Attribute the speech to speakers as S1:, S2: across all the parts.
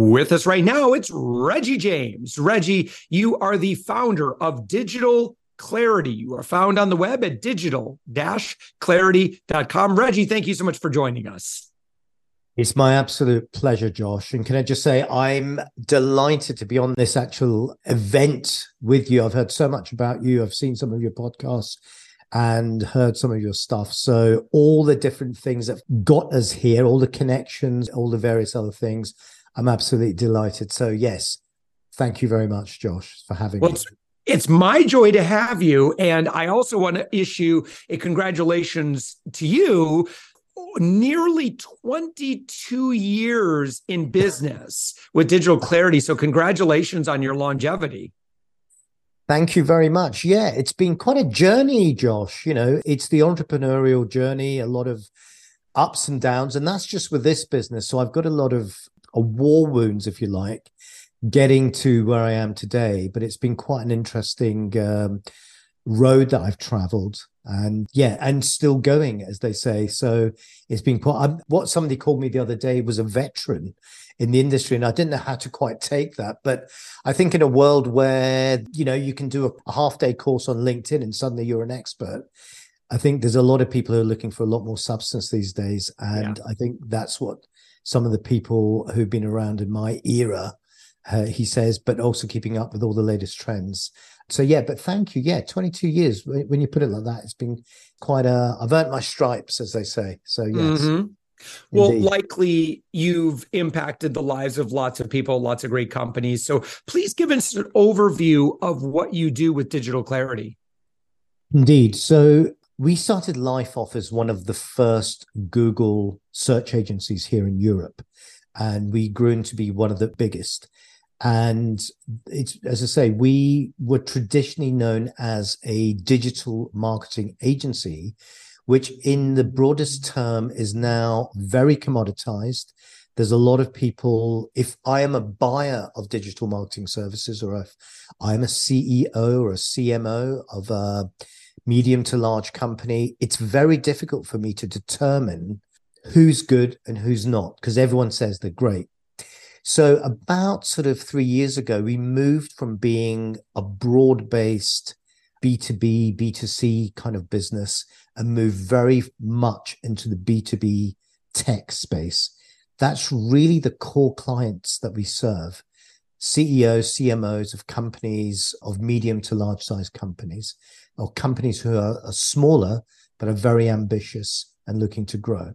S1: With us right now, it's Reggie James. Reggie, you are the founder of Digital Clarity. You are found on the web at digital clarity.com. Reggie, thank you so much for joining us.
S2: It's my absolute pleasure, Josh. And can I just say, I'm delighted to be on this actual event with you. I've heard so much about you, I've seen some of your podcasts and heard some of your stuff. So, all the different things that got us here, all the connections, all the various other things I'm absolutely delighted. So, yes, thank you very much, Josh, for having well, me.
S1: It's my joy to have you. And I also want to issue a congratulations to you. Nearly 22 years in business with Digital Clarity. So, congratulations on your longevity.
S2: Thank you very much. Yeah, it's been quite a journey, Josh. You know, it's the entrepreneurial journey, a lot of ups and downs. And that's just with this business. So I've got a lot of a war wounds, if you like, getting to where I am today. But it's been quite an interesting um, road that I've traveled, and yeah, and still going, as they say. So it's been quite. I'm, what somebody called me the other day was a veteran in the industry, and I didn't know how to quite take that. But I think in a world where you know you can do a, a half day course on LinkedIn and suddenly you're an expert. I think there's a lot of people who are looking for a lot more substance these days. And yeah. I think that's what some of the people who've been around in my era, uh, he says, but also keeping up with all the latest trends. So yeah, but thank you. Yeah, 22 years. When you put it like that, it's been quite a. I've earned my stripes, as they say. So yes. Mm-hmm.
S1: Well, Indeed. likely you've impacted the lives of lots of people, lots of great companies. So please give us an overview of what you do with Digital Clarity.
S2: Indeed. So we started life off as one of the first Google search agencies here in Europe, and we grew to be one of the biggest. And it's as I say, we were traditionally known as a digital marketing agency, which in the broadest term is now very commoditized. There's a lot of people. If I am a buyer of digital marketing services, or if I'm a CEO or a CMO of a medium to large company, it's very difficult for me to determine who's good and who's not because everyone says they're great. So, about sort of three years ago, we moved from being a broad based B2B, B2C kind of business and moved very much into the B2B tech space. That's really the core clients that we serve. CEOs, CMOs of companies, of medium to large size companies or companies who are, are smaller but are very ambitious and looking to grow.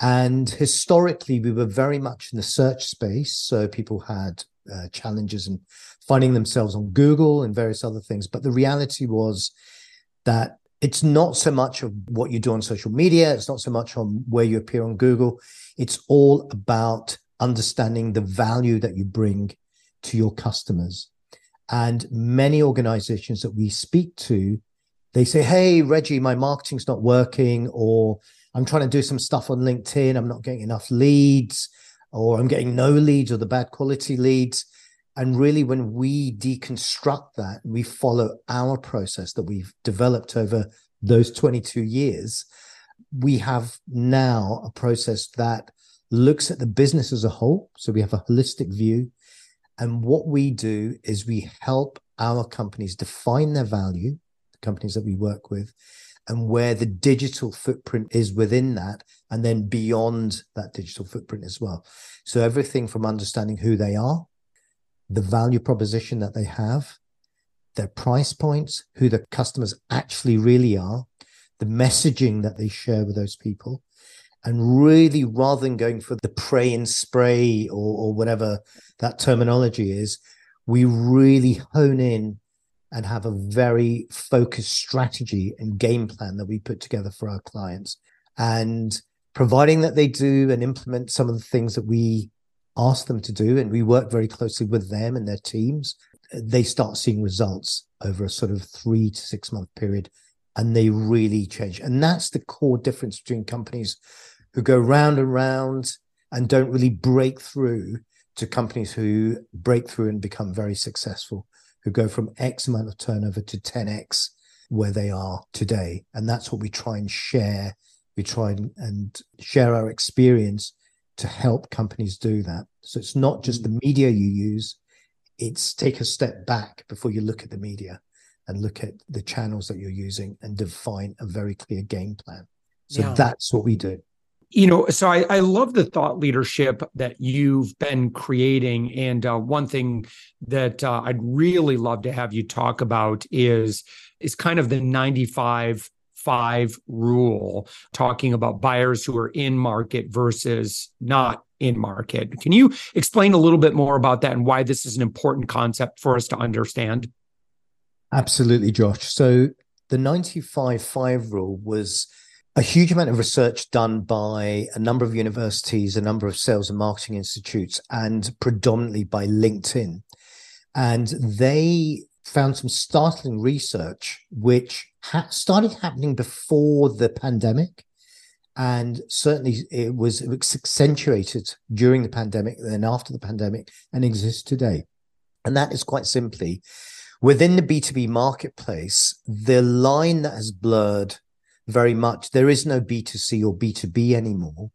S2: And historically, we were very much in the search space. So people had uh, challenges in finding themselves on Google and various other things. But the reality was that it's not so much of what you do on social media, it's not so much on where you appear on Google. It's all about understanding the value that you bring to your customers. And many organizations that we speak to, they say, Hey, Reggie, my marketing's not working, or I'm trying to do some stuff on LinkedIn. I'm not getting enough leads, or I'm getting no leads or the bad quality leads. And really, when we deconstruct that, we follow our process that we've developed over those 22 years. We have now a process that looks at the business as a whole. So we have a holistic view and what we do is we help our companies define their value, the companies that we work with, and where the digital footprint is within that, and then beyond that digital footprint as well. So everything from understanding who they are, the value proposition that they have, their price points, who the customers actually really are, the messaging that they share with those people. And really, rather than going for the pray and spray or, or whatever that terminology is, we really hone in and have a very focused strategy and game plan that we put together for our clients. And providing that they do and implement some of the things that we ask them to do, and we work very closely with them and their teams, they start seeing results over a sort of three to six month period and they really change. And that's the core difference between companies who go round and round and don't really break through to companies who break through and become very successful, who go from X amount of turnover to 10X where they are today. And that's what we try and share. We try and, and share our experience to help companies do that. So it's not just the media you use, it's take a step back before you look at the media and look at the channels that you're using and define a very clear game plan. So yeah. that's what we do.
S1: You know, so I, I love the thought leadership that you've been creating. And uh, one thing that uh, I'd really love to have you talk about is is kind of the 95 5 rule, talking about buyers who are in market versus not in market. Can you explain a little bit more about that and why this is an important concept for us to understand?
S2: Absolutely, Josh. So the 95 5 rule was a huge amount of research done by a number of universities, a number of sales and marketing institutes, and predominantly by LinkedIn. And they found some startling research which ha- started happening before the pandemic and certainly it was accentuated during the pandemic then after the pandemic and exists today and that is quite simply within the b2b marketplace the line that has blurred very much there is no b2c or b2b anymore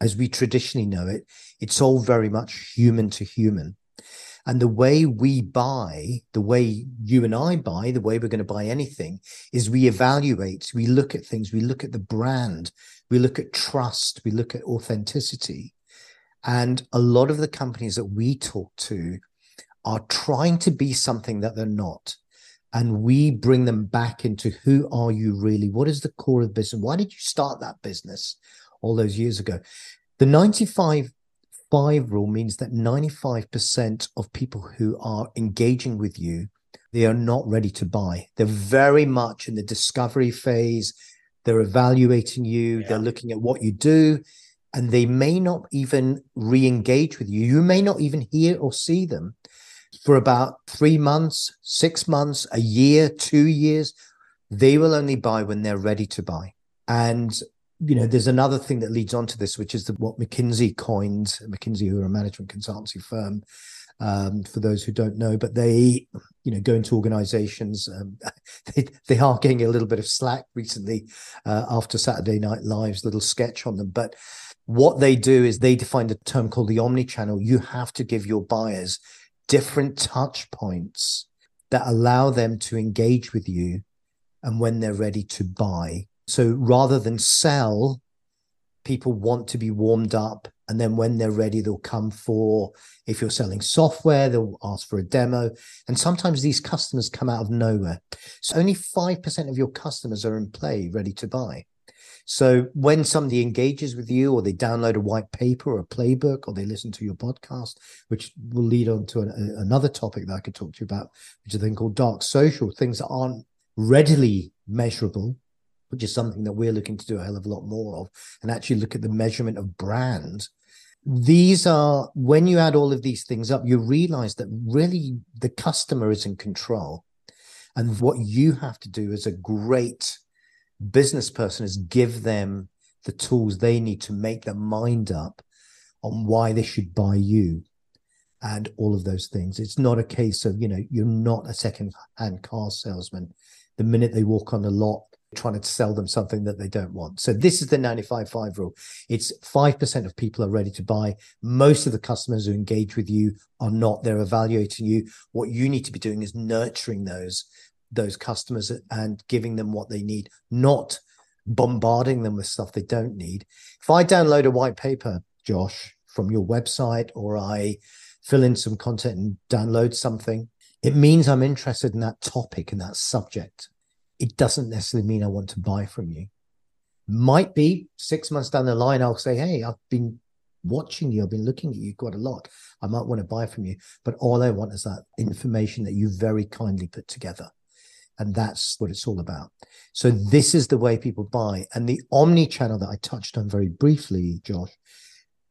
S2: as we traditionally know it it's all very much human to human and the way we buy, the way you and I buy, the way we're going to buy anything is we evaluate, we look at things, we look at the brand, we look at trust, we look at authenticity. And a lot of the companies that we talk to are trying to be something that they're not. And we bring them back into who are you really? What is the core of the business? Why did you start that business all those years ago? The 95 five rule means that 95% of people who are engaging with you, they are not ready to buy. They're very much in the discovery phase. They're evaluating you. Yeah. They're looking at what you do and they may not even re-engage with you. You may not even hear or see them for about three months, six months, a year, two years. They will only buy when they're ready to buy. And you know, there's another thing that leads on to this, which is the, what McKinsey coined. McKinsey, who are a management consultancy firm, um, for those who don't know, but they, you know, go into organizations. Um, they, they are getting a little bit of slack recently uh, after Saturday Night Live's little sketch on them. But what they do is they define a term called the omni-channel. You have to give your buyers different touch points that allow them to engage with you and when they're ready to buy so rather than sell, people want to be warmed up. And then when they're ready, they'll come for, if you're selling software, they'll ask for a demo. And sometimes these customers come out of nowhere. So only 5% of your customers are in play, ready to buy. So when somebody engages with you, or they download a white paper or a playbook, or they listen to your podcast, which will lead on to an, another topic that I could talk to you about, which is a thing called dark social, things that aren't readily measurable, which is something that we're looking to do a hell of a lot more of, and actually look at the measurement of brand. These are, when you add all of these things up, you realize that really the customer is in control. And what you have to do as a great business person is give them the tools they need to make their mind up on why they should buy you and all of those things. It's not a case of, you know, you're not a second hand car salesman. The minute they walk on the lot, trying to sell them something that they don't want. So this is the 95-5 rule. It's 5% of people are ready to buy. Most of the customers who engage with you are not. They're evaluating you. What you need to be doing is nurturing those those customers and giving them what they need, not bombarding them with stuff they don't need. If I download a white paper, Josh, from your website or I fill in some content and download something, it means I'm interested in that topic and that subject. It doesn't necessarily mean I want to buy from you. Might be six months down the line, I'll say, Hey, I've been watching you, I've been looking at you quite a lot. I might want to buy from you. But all I want is that information that you very kindly put together. And that's what it's all about. So this is the way people buy. And the omni channel that I touched on very briefly, Josh,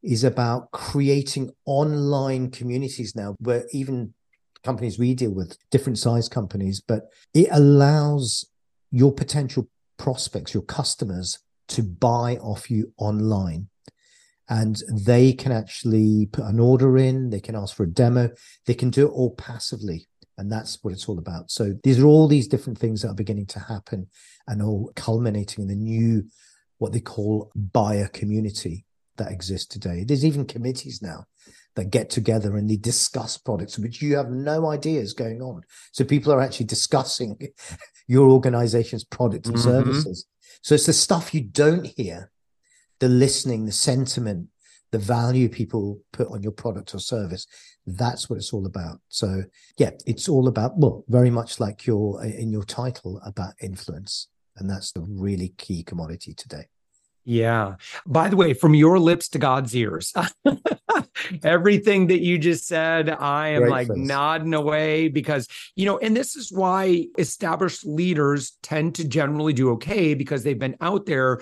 S2: is about creating online communities now where even companies we deal with, different size companies, but it allows your potential prospects, your customers to buy off you online. And they can actually put an order in, they can ask for a demo, they can do it all passively. And that's what it's all about. So these are all these different things that are beginning to happen and all culminating in the new, what they call buyer community that exists today. There's even committees now that get together and they discuss products which you have no idea is going on. So people are actually discussing your organization's products and mm-hmm. services. So it's the stuff you don't hear, the listening, the sentiment, the value people put on your product or service. That's what it's all about. So yeah, it's all about, well, very much like your in your title about influence. And that's the really key commodity today.
S1: Yeah. By the way, from your lips to God's ears, everything that you just said, I am Great like face. nodding away because, you know, and this is why established leaders tend to generally do okay because they've been out there.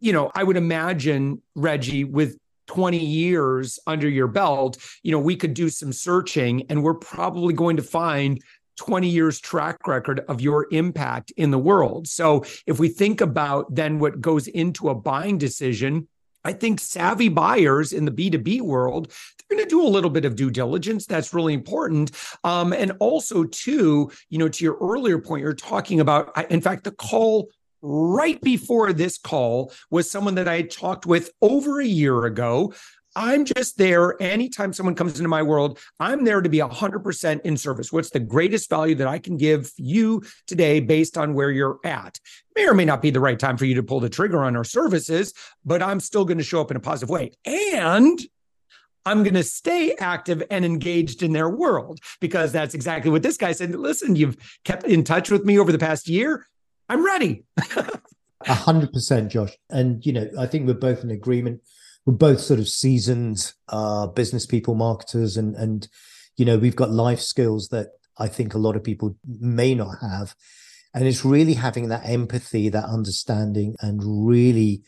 S1: You know, I would imagine, Reggie, with 20 years under your belt, you know, we could do some searching and we're probably going to find 20 years track record of your impact in the world. So if we think about then what goes into a buying decision, I think savvy buyers in the B2B world, they're going to do a little bit of due diligence. That's really important. Um, and also, too, you know, to your earlier point, you're talking about, in fact, the call right before this call was someone that I had talked with over a year ago I'm just there anytime someone comes into my world, I'm there to be 100% in service. What's the greatest value that I can give you today based on where you're at? May or may not be the right time for you to pull the trigger on our services, but I'm still going to show up in a positive way. And I'm going to stay active and engaged in their world because that's exactly what this guy said. Listen, you've kept in touch with me over the past year. I'm ready.
S2: A hundred percent, Josh. And you know, I think we're both in agreement. We're both sort of seasoned uh, business people, marketers, and and you know we've got life skills that I think a lot of people may not have, and it's really having that empathy, that understanding, and really,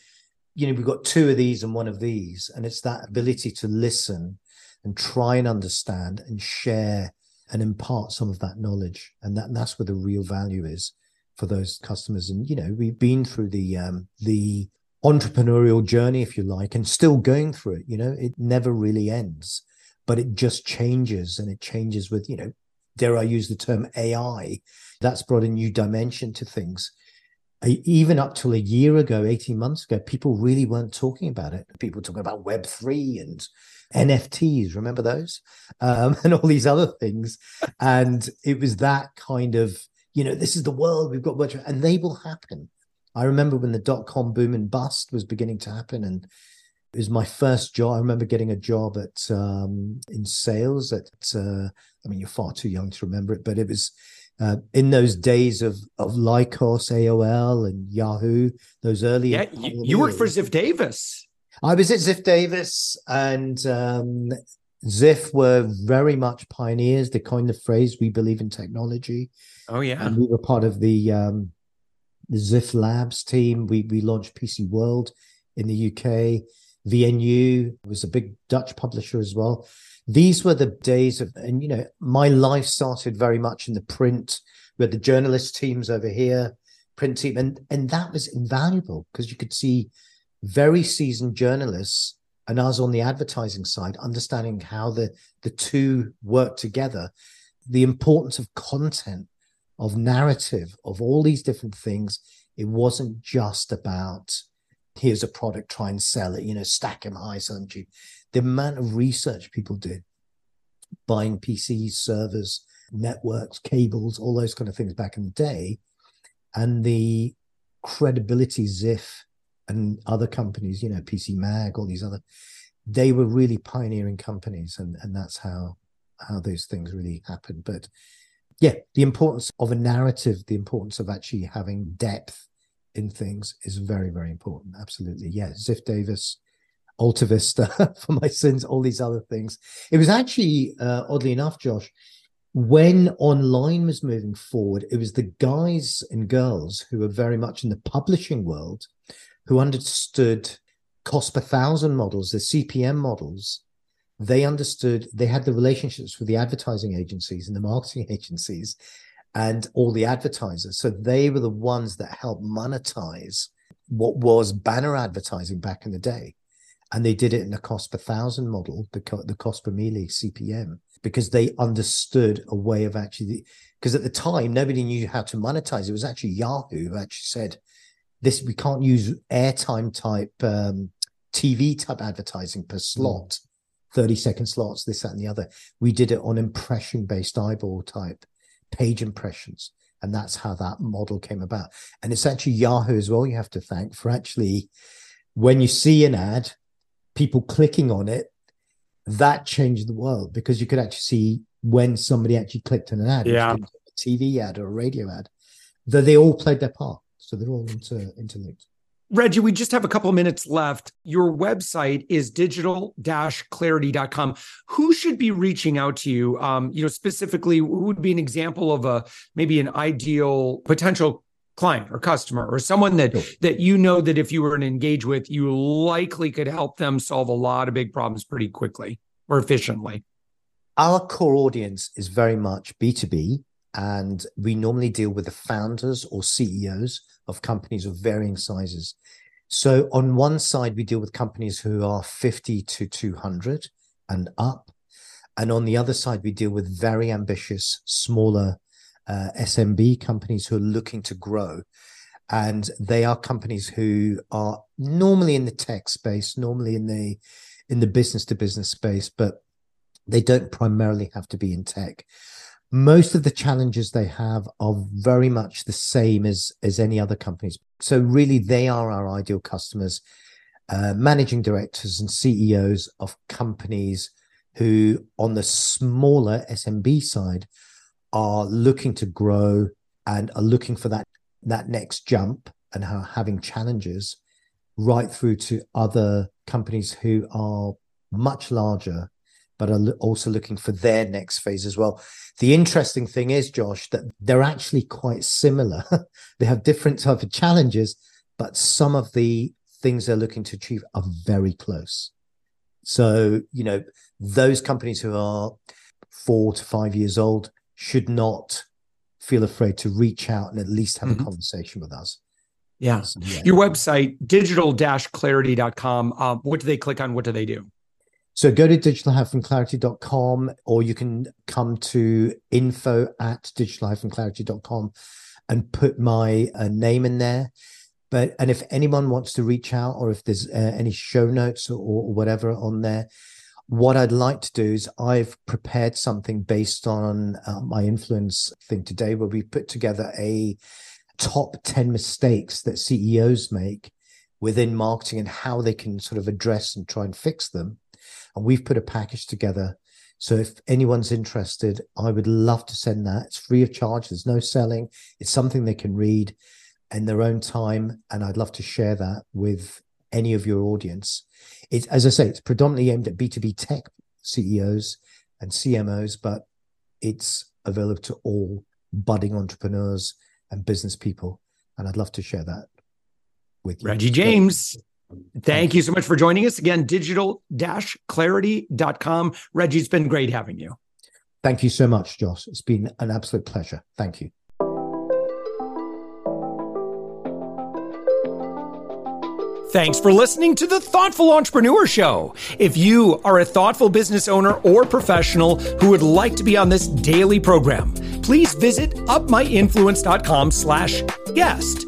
S2: you know, we've got two of these and one of these, and it's that ability to listen and try and understand and share and impart some of that knowledge, and that and that's where the real value is for those customers. And you know, we've been through the um, the entrepreneurial journey, if you like, and still going through it. You know, it never really ends, but it just changes and it changes with, you know, dare I use the term AI? That's brought a new dimension to things. Even up till a year ago, 18 months ago, people really weren't talking about it. People talking about Web3 and NFTs, remember those? Um, and all these other things. And it was that kind of, you know, this is the world, we've got, and they will happen I remember when the dot com boom and bust was beginning to happen, and it was my first job. I remember getting a job at um, in sales. At uh, I mean, you're far too young to remember it, but it was uh, in those days of of Lycos, AOL, and Yahoo. Those early
S1: yeah, you, you worked for Ziff Davis.
S2: I was at Ziff Davis, and um, Ziff were very much pioneers. They coined the phrase "We believe in technology."
S1: Oh yeah,
S2: and we were part of the um, the Ziff Labs team. We we launched PC World in the UK. VNU was a big Dutch publisher as well. These were the days of, and you know, my life started very much in the print. We had the journalist teams over here, print team, and and that was invaluable because you could see very seasoned journalists and us on the advertising side understanding how the the two work together, the importance of content of narrative, of all these different things. It wasn't just about here's a product, try and sell it, you know, stack high, sell them cheap. The amount of research people did, buying PCs, servers, networks, cables, all those kind of things back in the day, and the credibility Ziff and other companies, you know, PC Mag, all these other, they were really pioneering companies, and and that's how how those things really happened. But yeah, the importance of a narrative, the importance of actually having depth in things is very, very important. Absolutely. Yeah. Ziff Davis, Alta Vista for my sins, all these other things. It was actually, uh, oddly enough, Josh, when online was moving forward, it was the guys and girls who were very much in the publishing world who understood cost per thousand models, the CPM models. They understood, they had the relationships with the advertising agencies and the marketing agencies and all the advertisers. So they were the ones that helped monetize what was banner advertising back in the day. And they did it in a cost per thousand model, the, the cost per mille CPM because they understood a way of actually because at the time nobody knew how to monetize it was actually yahoo who actually said this we can't use airtime type um, tv type advertising per slot mm. 30 second slots this that and the other we did it on impression based eyeball type page impressions and that's how that model came about and it's actually yahoo as well you have to thank for actually when you see an ad people clicking on it that changed the world because you could actually see when somebody actually clicked on an ad,
S1: yeah. a
S2: TV ad or a radio ad, that they all played their part. So they're all inter- interlinked.
S1: Reggie, we just have a couple of minutes left. Your website is digital-clarity.com. Who should be reaching out to you? Um, you know, specifically, who would be an example of a maybe an ideal potential client or customer or someone that that you know that if you were to engage with you likely could help them solve a lot of big problems pretty quickly or efficiently
S2: our core audience is very much b2b and we normally deal with the founders or ceos of companies of varying sizes so on one side we deal with companies who are 50 to 200 and up and on the other side we deal with very ambitious smaller uh, SMB companies who are looking to grow. And they are companies who are normally in the tech space, normally in the in the business to business space, but they don't primarily have to be in tech. Most of the challenges they have are very much the same as as any other companies. So really, they are our ideal customers, uh, managing directors and CEOs of companies who, on the smaller SMB side, are looking to grow and are looking for that that next jump and are having challenges right through to other companies who are much larger but are also looking for their next phase as well. The interesting thing is, Josh, that they're actually quite similar. they have different type of challenges, but some of the things they're looking to achieve are very close. So, you know, those companies who are four to five years old should not feel afraid to reach out and at least have mm-hmm. a conversation with us.
S1: Yeah. So, yeah. Your website, digital-clarity.com. Uh, what do they click on? What do they do?
S2: So go to digital-clarity.com or you can come to info at digital-clarity.com and put my uh, name in there. But and if anyone wants to reach out or if there's uh, any show notes or, or whatever on there, what I'd like to do is I've prepared something based on uh, my influence thing today, where we put together a top 10 mistakes that CEOs make within marketing and how they can sort of address and try and fix them. And we've put a package together. So if anyone's interested, I would love to send that. It's free of charge. There's no selling. It's something they can read in their own time. And I'd love to share that with any of your audience. It's as I say, it's predominantly aimed at B2B tech CEOs and CMOs, but it's available to all budding entrepreneurs and business people. And I'd love to share that with you.
S1: Reggie James. Thank you so much for joining us again. Digital clarity.com. Reggie, it's been great having you.
S2: Thank you so much, Josh. It's been an absolute pleasure. Thank you.
S1: Thanks for listening to the Thoughtful Entrepreneur Show. If you are a thoughtful business owner or professional who would like to be on this daily program, please visit upmyinfluence.com slash guest.